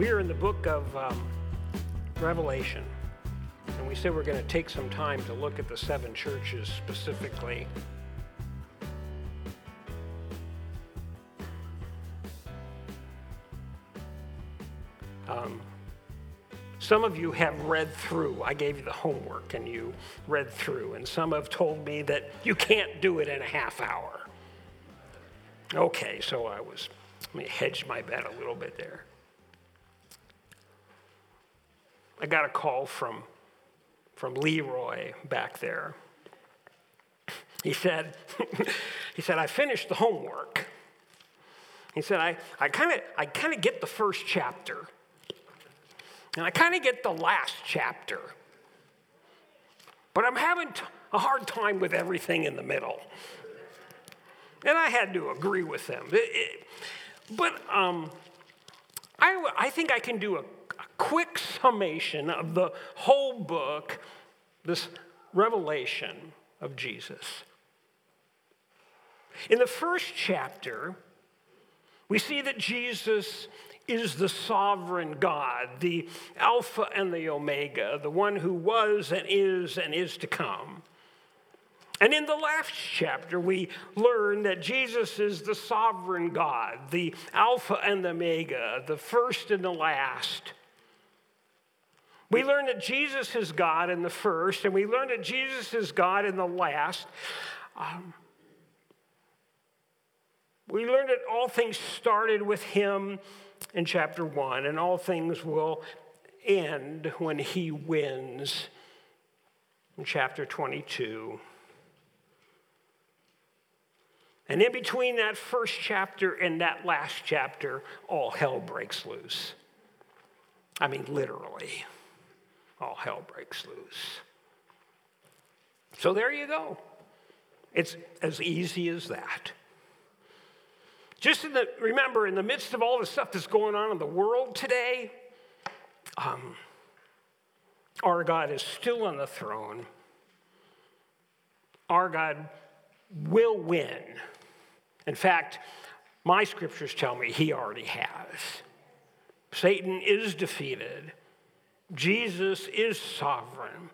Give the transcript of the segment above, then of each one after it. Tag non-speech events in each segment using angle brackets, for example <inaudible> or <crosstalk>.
We are in the book of um, Revelation, and we said we're going to take some time to look at the seven churches specifically. Um, some of you have read through. I gave you the homework and you read through, and some have told me that you can't do it in a half hour. Okay, so I was, let me hedge my bet a little bit there. I got a call from, from Leroy back there. He said, <laughs> he said, I finished the homework. He said, I, I kind of I kind of get the first chapter. And I kind of get the last chapter. But I'm having a hard time with everything in the middle. And I had to agree with them. It, it, but um, I, I think I can do a quick summation of the whole book, this revelation of Jesus. In the first chapter, we see that Jesus is the sovereign God, the Alpha and the Omega, the one who was and is and is to come. And in the last chapter, we learn that Jesus is the sovereign God, the Alpha and the Omega, the first and the last. We learn that Jesus is God in the first, and we learn that Jesus is God in the last. Um, we learn that all things started with him in chapter one, and all things will end when he wins in chapter 22. And in between that first chapter and that last chapter, all hell breaks loose. I mean, literally all hell breaks loose. So there you go. It's as easy as that. Just in the, remember, in the midst of all the stuff that's going on in the world today, um, our God is still on the throne. Our God will win. In fact, my scriptures tell me he already has. Satan is defeated. Jesus is sovereign.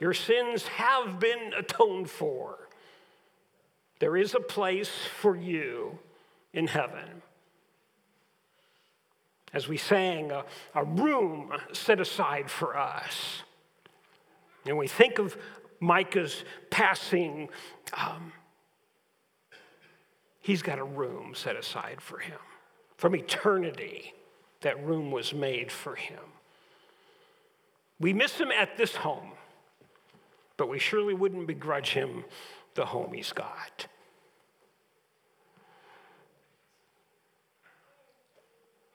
Your sins have been atoned for. There is a place for you in heaven. As we sang, a, a room set aside for us. And we think of Micah's passing, um, he's got a room set aside for him. From eternity, that room was made for him. We miss him at this home, but we surely wouldn't begrudge him the home he's got.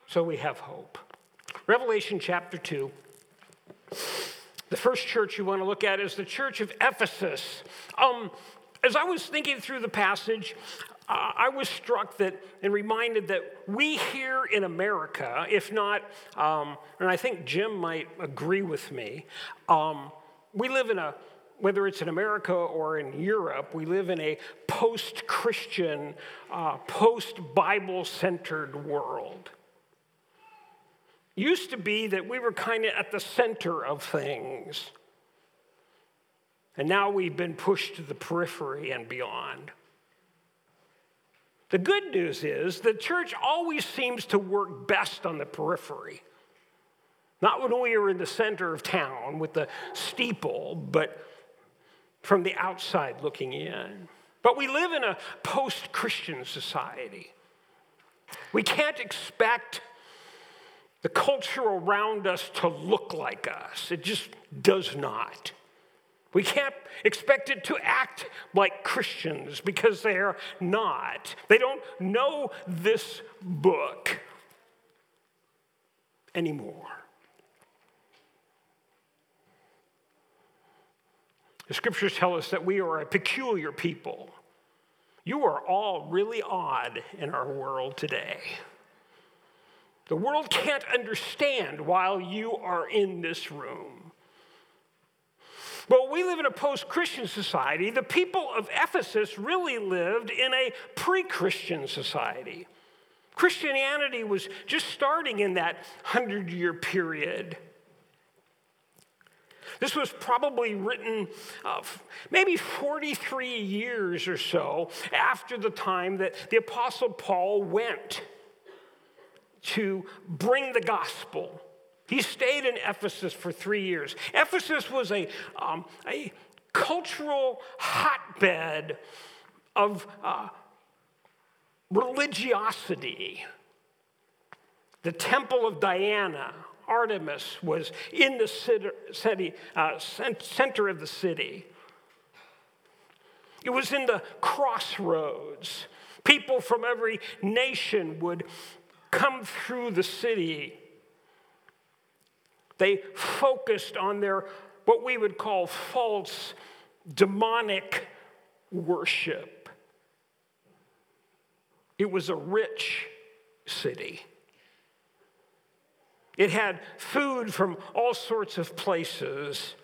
So we have hope. Revelation chapter 2. The first church you want to look at is the church of Ephesus. Um, as I was thinking through the passage, I was struck that and reminded that we here in America, if not, um, and I think Jim might agree with me, um, we live in a, whether it's in America or in Europe, we live in a post Christian, uh, post Bible centered world. Used to be that we were kind of at the center of things. And now we've been pushed to the periphery and beyond. The good news is the church always seems to work best on the periphery. Not when we are in the center of town with the steeple, but from the outside looking in. But we live in a post Christian society. We can't expect the culture around us to look like us, it just does not. We can't expect it to act like Christians because they are not. They don't know this book anymore. The scriptures tell us that we are a peculiar people. You are all really odd in our world today. The world can't understand while you are in this room. But we live in a post Christian society. The people of Ephesus really lived in a pre Christian society. Christianity was just starting in that hundred year period. This was probably written uh, maybe 43 years or so after the time that the Apostle Paul went to bring the gospel. He stayed in Ephesus for three years. Ephesus was a, um, a cultural hotbed of uh, religiosity. The Temple of Diana, Artemis, was in the city, uh, center of the city. It was in the crossroads. People from every nation would come through the city. They focused on their, what we would call false demonic worship. It was a rich city. It had food from all sorts of places.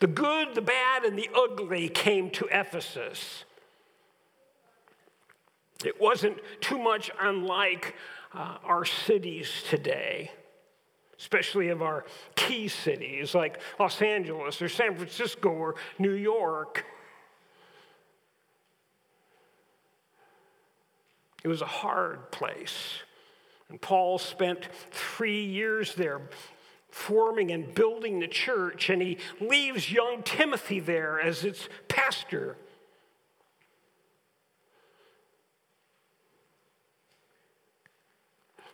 The good, the bad, and the ugly came to Ephesus. It wasn't too much unlike uh, our cities today, especially of our key cities like Los Angeles or San Francisco or New York. It was a hard place. And Paul spent three years there forming and building the church, and he leaves young Timothy there as its pastor.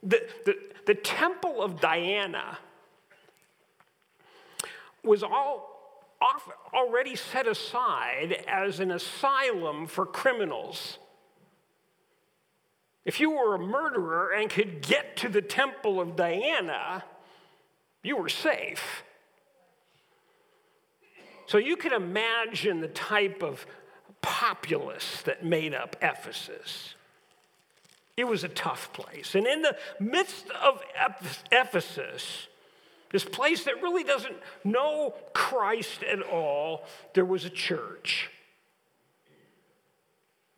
The, the, the temple of Diana was all off, already set aside as an asylum for criminals. If you were a murderer and could get to the temple of Diana, you were safe. So you can imagine the type of populace that made up Ephesus. It was a tough place. And in the midst of Ephesus, this place that really doesn't know Christ at all, there was a church.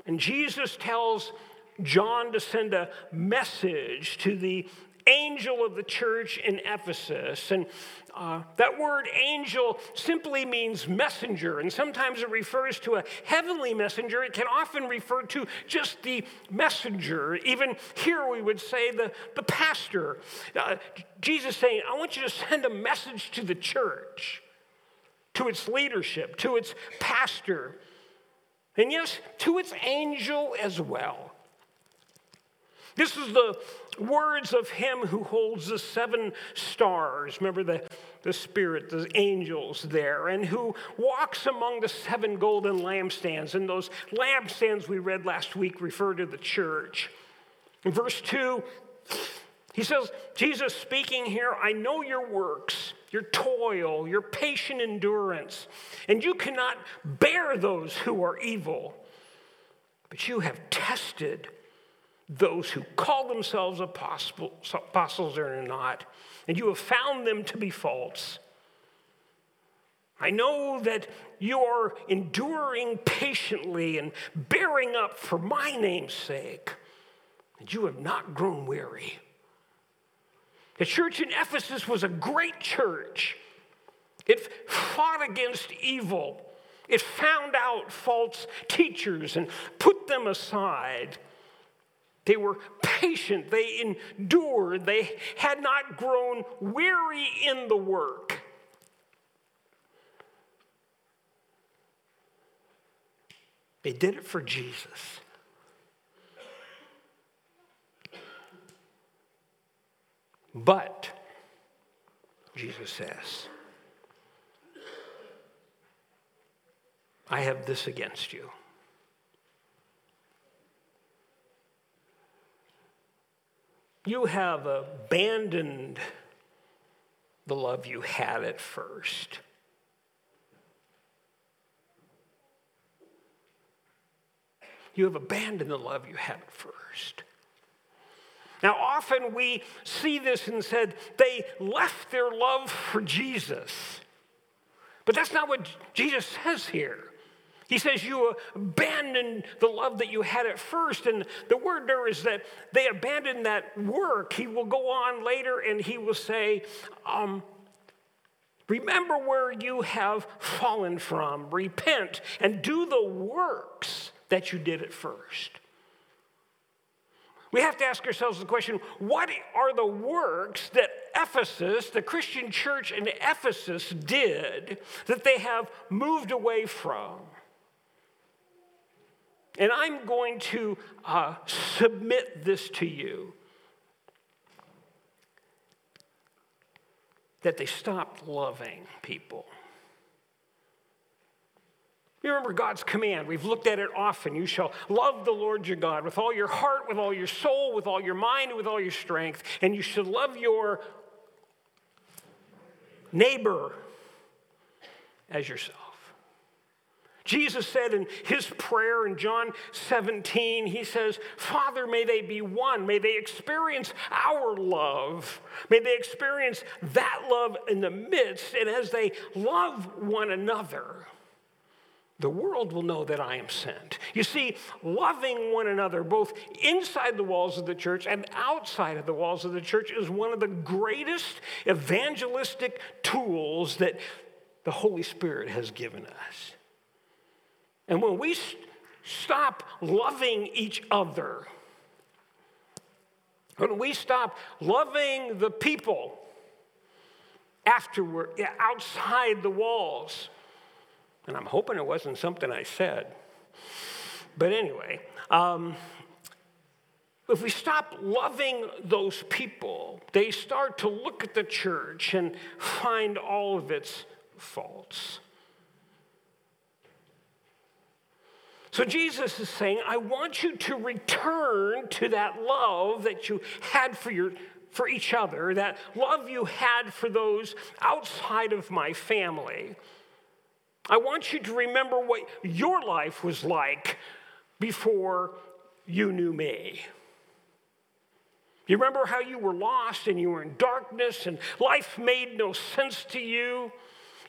And Jesus tells John to send a message to the angel of the church in Ephesus. And uh, that word angel simply means messenger, and sometimes it refers to a heavenly messenger. It can often refer to just the messenger. Even here, we would say the, the pastor. Uh, Jesus saying, I want you to send a message to the church, to its leadership, to its pastor, and yes, to its angel as well. This is the words of him who holds the seven stars. Remember the, the spirit, the angels there, and who walks among the seven golden lampstands. And those lampstands we read last week refer to the church. In verse 2, he says, Jesus speaking here, I know your works, your toil, your patient endurance, and you cannot bear those who are evil. But you have tested those who call themselves apostles are not, and you have found them to be false. I know that you are enduring patiently and bearing up for my name's sake, and you have not grown weary. The church in Ephesus was a great church. It fought against evil. It found out false teachers and put them aside. They were patient, they endured, they had not grown weary in the work. They did it for Jesus. But, Jesus says, I have this against you. You have abandoned the love you had at first. You have abandoned the love you had at first. Now, often we see this and said they left their love for Jesus. But that's not what Jesus says here. He says, You abandoned the love that you had at first. And the word there is that they abandoned that work. He will go on later and he will say, um, Remember where you have fallen from, repent, and do the works that you did at first. We have to ask ourselves the question what are the works that Ephesus, the Christian church in Ephesus, did that they have moved away from? And I'm going to uh, submit this to you that they stopped loving people. You remember God's command. We've looked at it often. You shall love the Lord your God with all your heart, with all your soul, with all your mind, with all your strength. And you should love your neighbor as yourself. Jesus said in his prayer in John 17, he says, Father, may they be one. May they experience our love. May they experience that love in the midst. And as they love one another, the world will know that I am sent. You see, loving one another, both inside the walls of the church and outside of the walls of the church, is one of the greatest evangelistic tools that the Holy Spirit has given us. And when we stop loving each other, when we stop loving the people afterward, outside the walls, and I'm hoping it wasn't something I said. But anyway, um, if we stop loving those people, they start to look at the church and find all of its faults. So Jesus is saying, I want you to return to that love that you had for your for each other, that love you had for those outside of my family. I want you to remember what your life was like before you knew me. You remember how you were lost and you were in darkness and life made no sense to you?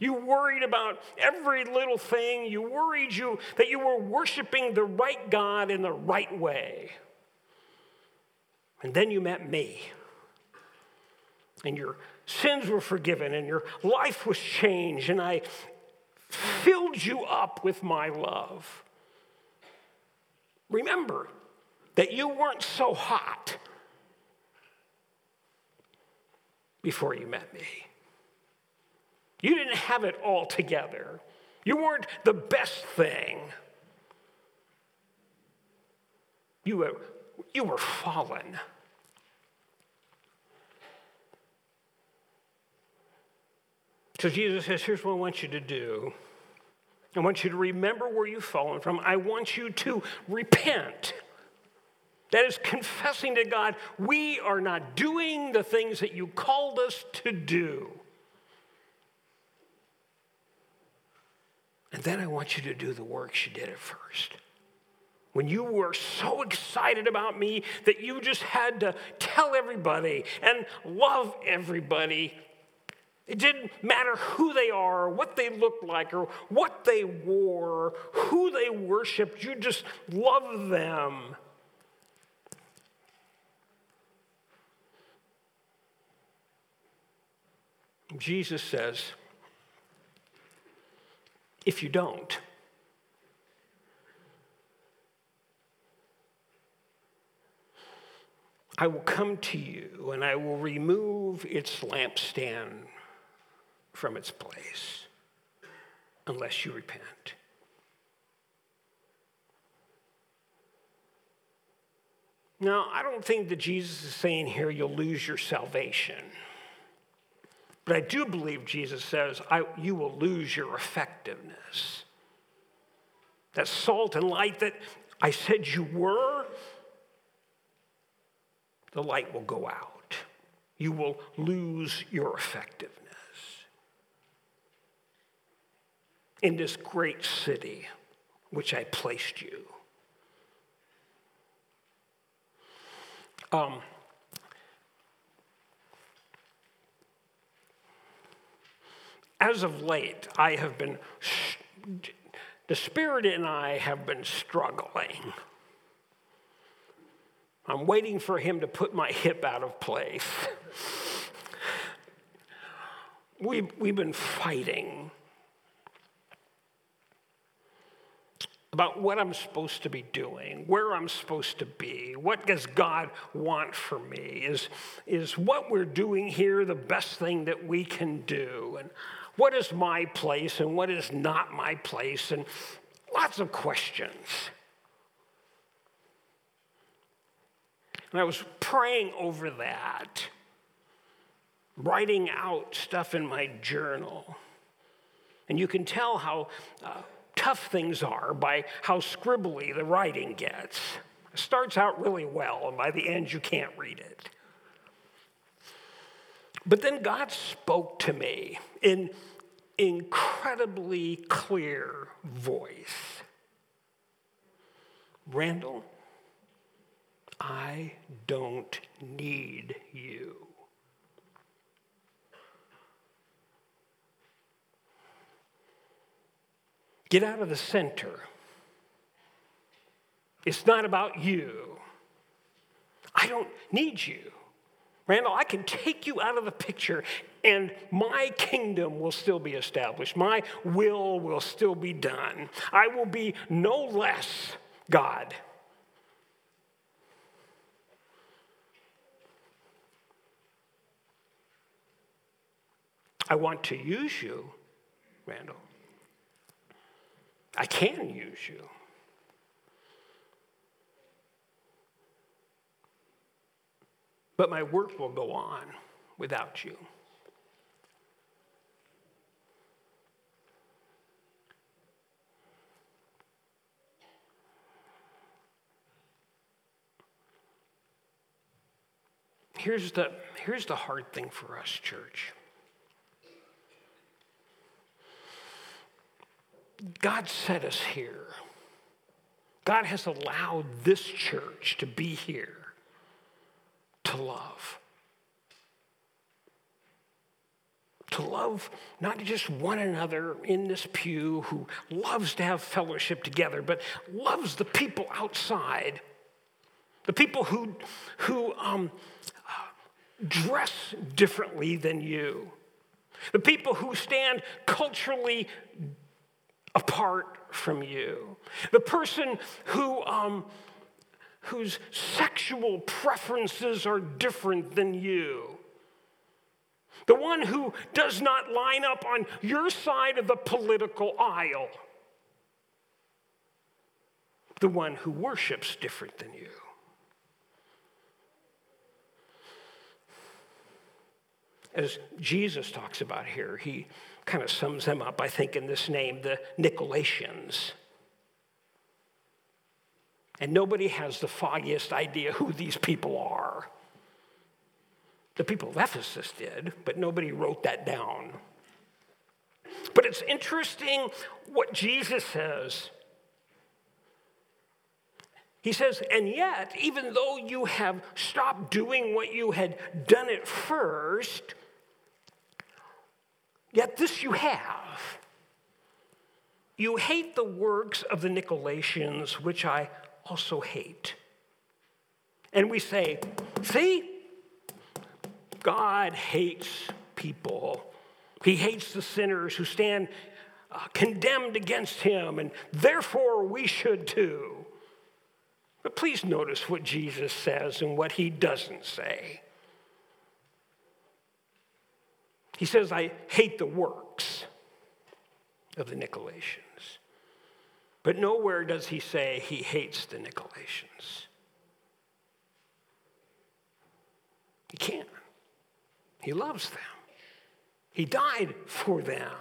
You worried about every little thing. You worried you that you were worshiping the right God in the right way. And then you met me. And your sins were forgiven and your life was changed and I filled you up with my love. Remember that you weren't so hot before you met me. You didn't have it all together. You weren't the best thing. You were, you were fallen. So Jesus says, Here's what I want you to do. I want you to remember where you've fallen from. I want you to repent. That is confessing to God, we are not doing the things that you called us to do. And then I want you to do the work she did at first. When you were so excited about me that you just had to tell everybody and love everybody. It didn't matter who they are, what they looked like, or what they wore, who they worshiped. You just loved them. Jesus says, if you don't. I will come to you and I will remove its lampstand from its place unless you repent. Now, I don't think that Jesus is saying here you'll lose your salvation. But I do believe Jesus says, you will lose your effectiveness. That salt and light that I said you were, the light will go out. You will lose your effectiveness. In this great city which I placed you. Um, as of late, I have been the Spirit and I have been struggling. I'm waiting for him to put my hip out of place. we, we've been fighting about what I'm supposed to be doing, where I'm supposed to be, what does God want for me? Is, is what we're doing here the best thing that we can do? And what is my place and what is not my place? And lots of questions. And I was praying over that, writing out stuff in my journal. And you can tell how uh, tough things are by how scribbly the writing gets. It starts out really well, and by the end, you can't read it. But then God spoke to me in incredibly clear voice Randal, I don't need you. Get out of the center. It's not about you. I don't need you. Randal, I can take you out of the picture and my kingdom will still be established. My will will still be done. I will be no less God. I want to use you, Randal. I can use you. But my work will go on without you. Here's the, here's the hard thing for us, church. God set us here. God has allowed this church to be here to love. To love not just one another in this pew who loves to have fellowship together, but loves the people outside, the people who, who um, dress differently than you, the people who stand culturally apart from you. The person who, um, whose sexual preferences are different than you. The one who does not line up on your side of the political aisle. The one who worships different than you. As Jesus talks about here, he kind of sums them up, I think, in this name the Nicolaitans. And nobody has the foggiest idea who these people are. The people of Ephesus did, but nobody wrote that down. But it's interesting what Jesus says. He says, and yet, even though you have stopped doing what you had done at first, Yet this you have. You hate the works of the Nicolaitans, which I also hate. And we say, see, God hates people. He hates the sinners who stand uh, condemned against him, and therefore we should too. But please notice what Jesus says and what he doesn't say. He says, I hate the works of the Nicolaitans. But nowhere does he say he hates the Nicolaitans. He can't. He loves them. He died for them.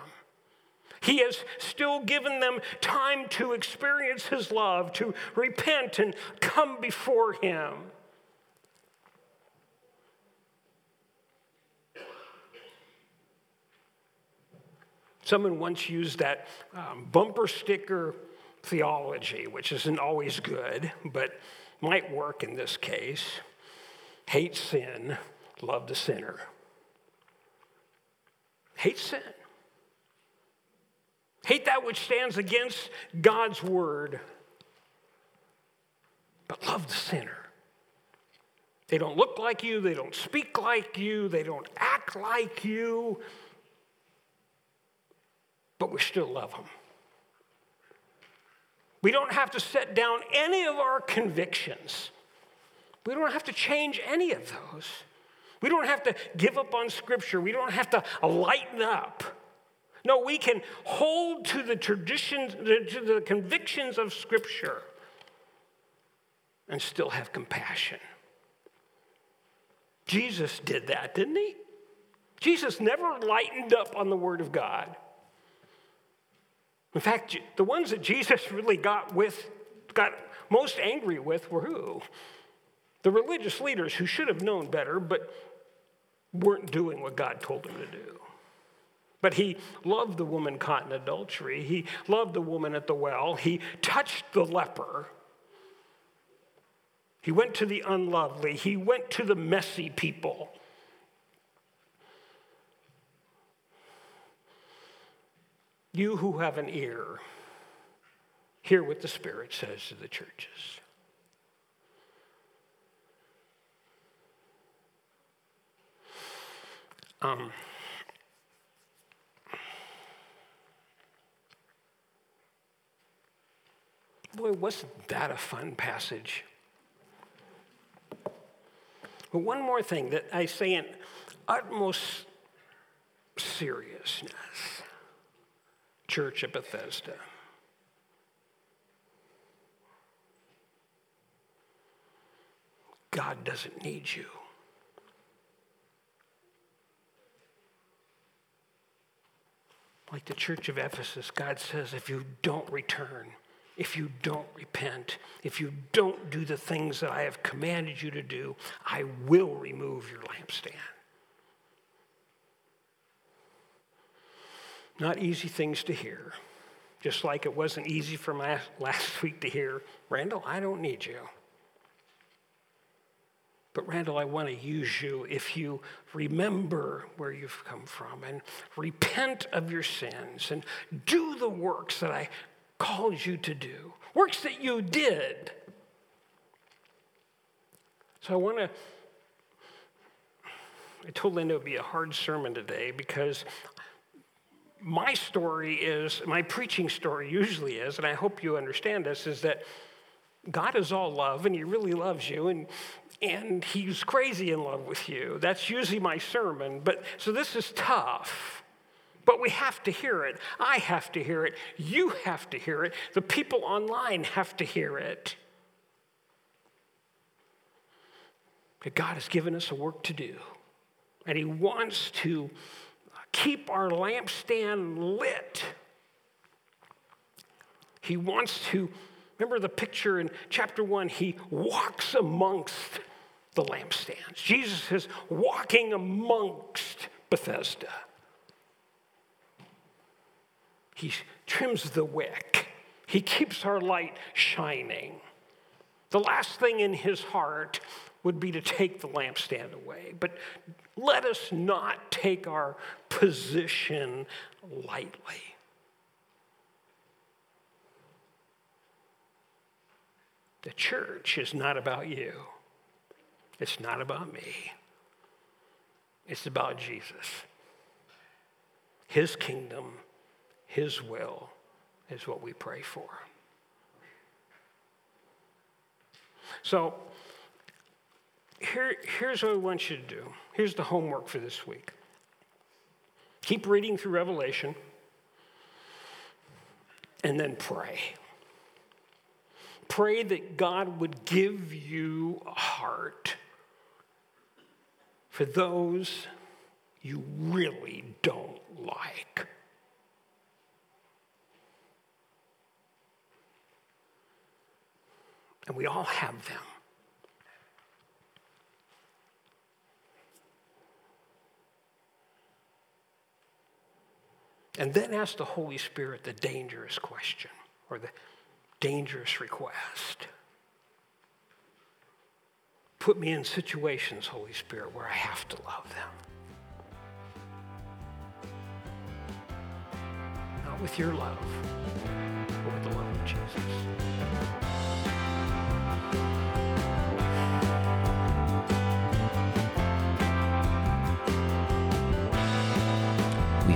He has still given them time to experience his love, to repent and come before him. Someone once used that um, bumper sticker theology, which isn't always good, but might work in this case. Hate sin, love the sinner. Hate sin. Hate that which stands against God's word. But love the sinner. They don't look like you, they don't speak like you, they don't act like you, but we still love them. We don't have to set down any of our convictions. We don't have to change any of those. We don't have to give up on Scripture. We don't have to lighten up. No, we can hold to the traditions, to the convictions of Scripture and still have compassion. Jesus did that, didn't he? Jesus never lightened up on the Word of God. In fact, the ones that Jesus really got with, got most angry with were who? The religious leaders who should have known better, but weren't doing what God told them to do. But he loved the woman caught in adultery. He loved the woman at the well. He touched the leper. He went to the unlovely. He went to the messy people. You who have an ear, hear what the Spirit says to the churches. Um, boy, wasn't that a fun passage? But one more thing that I say in utmost seriousness Church at Bethesda. God doesn't need you. Like the church of Ephesus, God says, if you don't return, if you don't repent, if you don't do the things that I have commanded you to do, I will remove your lampstand. Not easy things to hear, just like it wasn't easy for my <laughs> last week to hear, Randal, I don't need you. But, Randal, I want to use you if you remember where you've come from and repent of your sins and do the works that I called you to do, works that you did. So, I want to. I told Linda it would be a hard sermon today because my story is, my preaching story usually is, and I hope you understand this, is that God is all love and He really loves you, and, and He's crazy in love with you. That's usually my sermon. But so this is tough. But we have to hear it. I have to hear it. You have to hear it. The people online have to hear it. That God has given us a work to do, and He wants to keep our lampstand lit. He wants to, remember the picture in chapter one, he walks amongst the lampstands. Jesus is walking amongst Bethesda. He trims the wick, he keeps our light shining. The last thing in his heart would be to take the lampstand away. But let us not take our position lightly. The church is not about you. It's not about me. It's about Jesus. His kingdom, His will is what we pray for. So, here, here's what I want you to do. Here's the homework for this week. Keep reading through Revelation and then pray. Pray that God would give you a heart for those you really don't like. And we all have them. And then ask the Holy Spirit the dangerous question or the dangerous request. Put me in situations, Holy Spirit, where I have to love them. Now, with your love, or with the love of Jesus.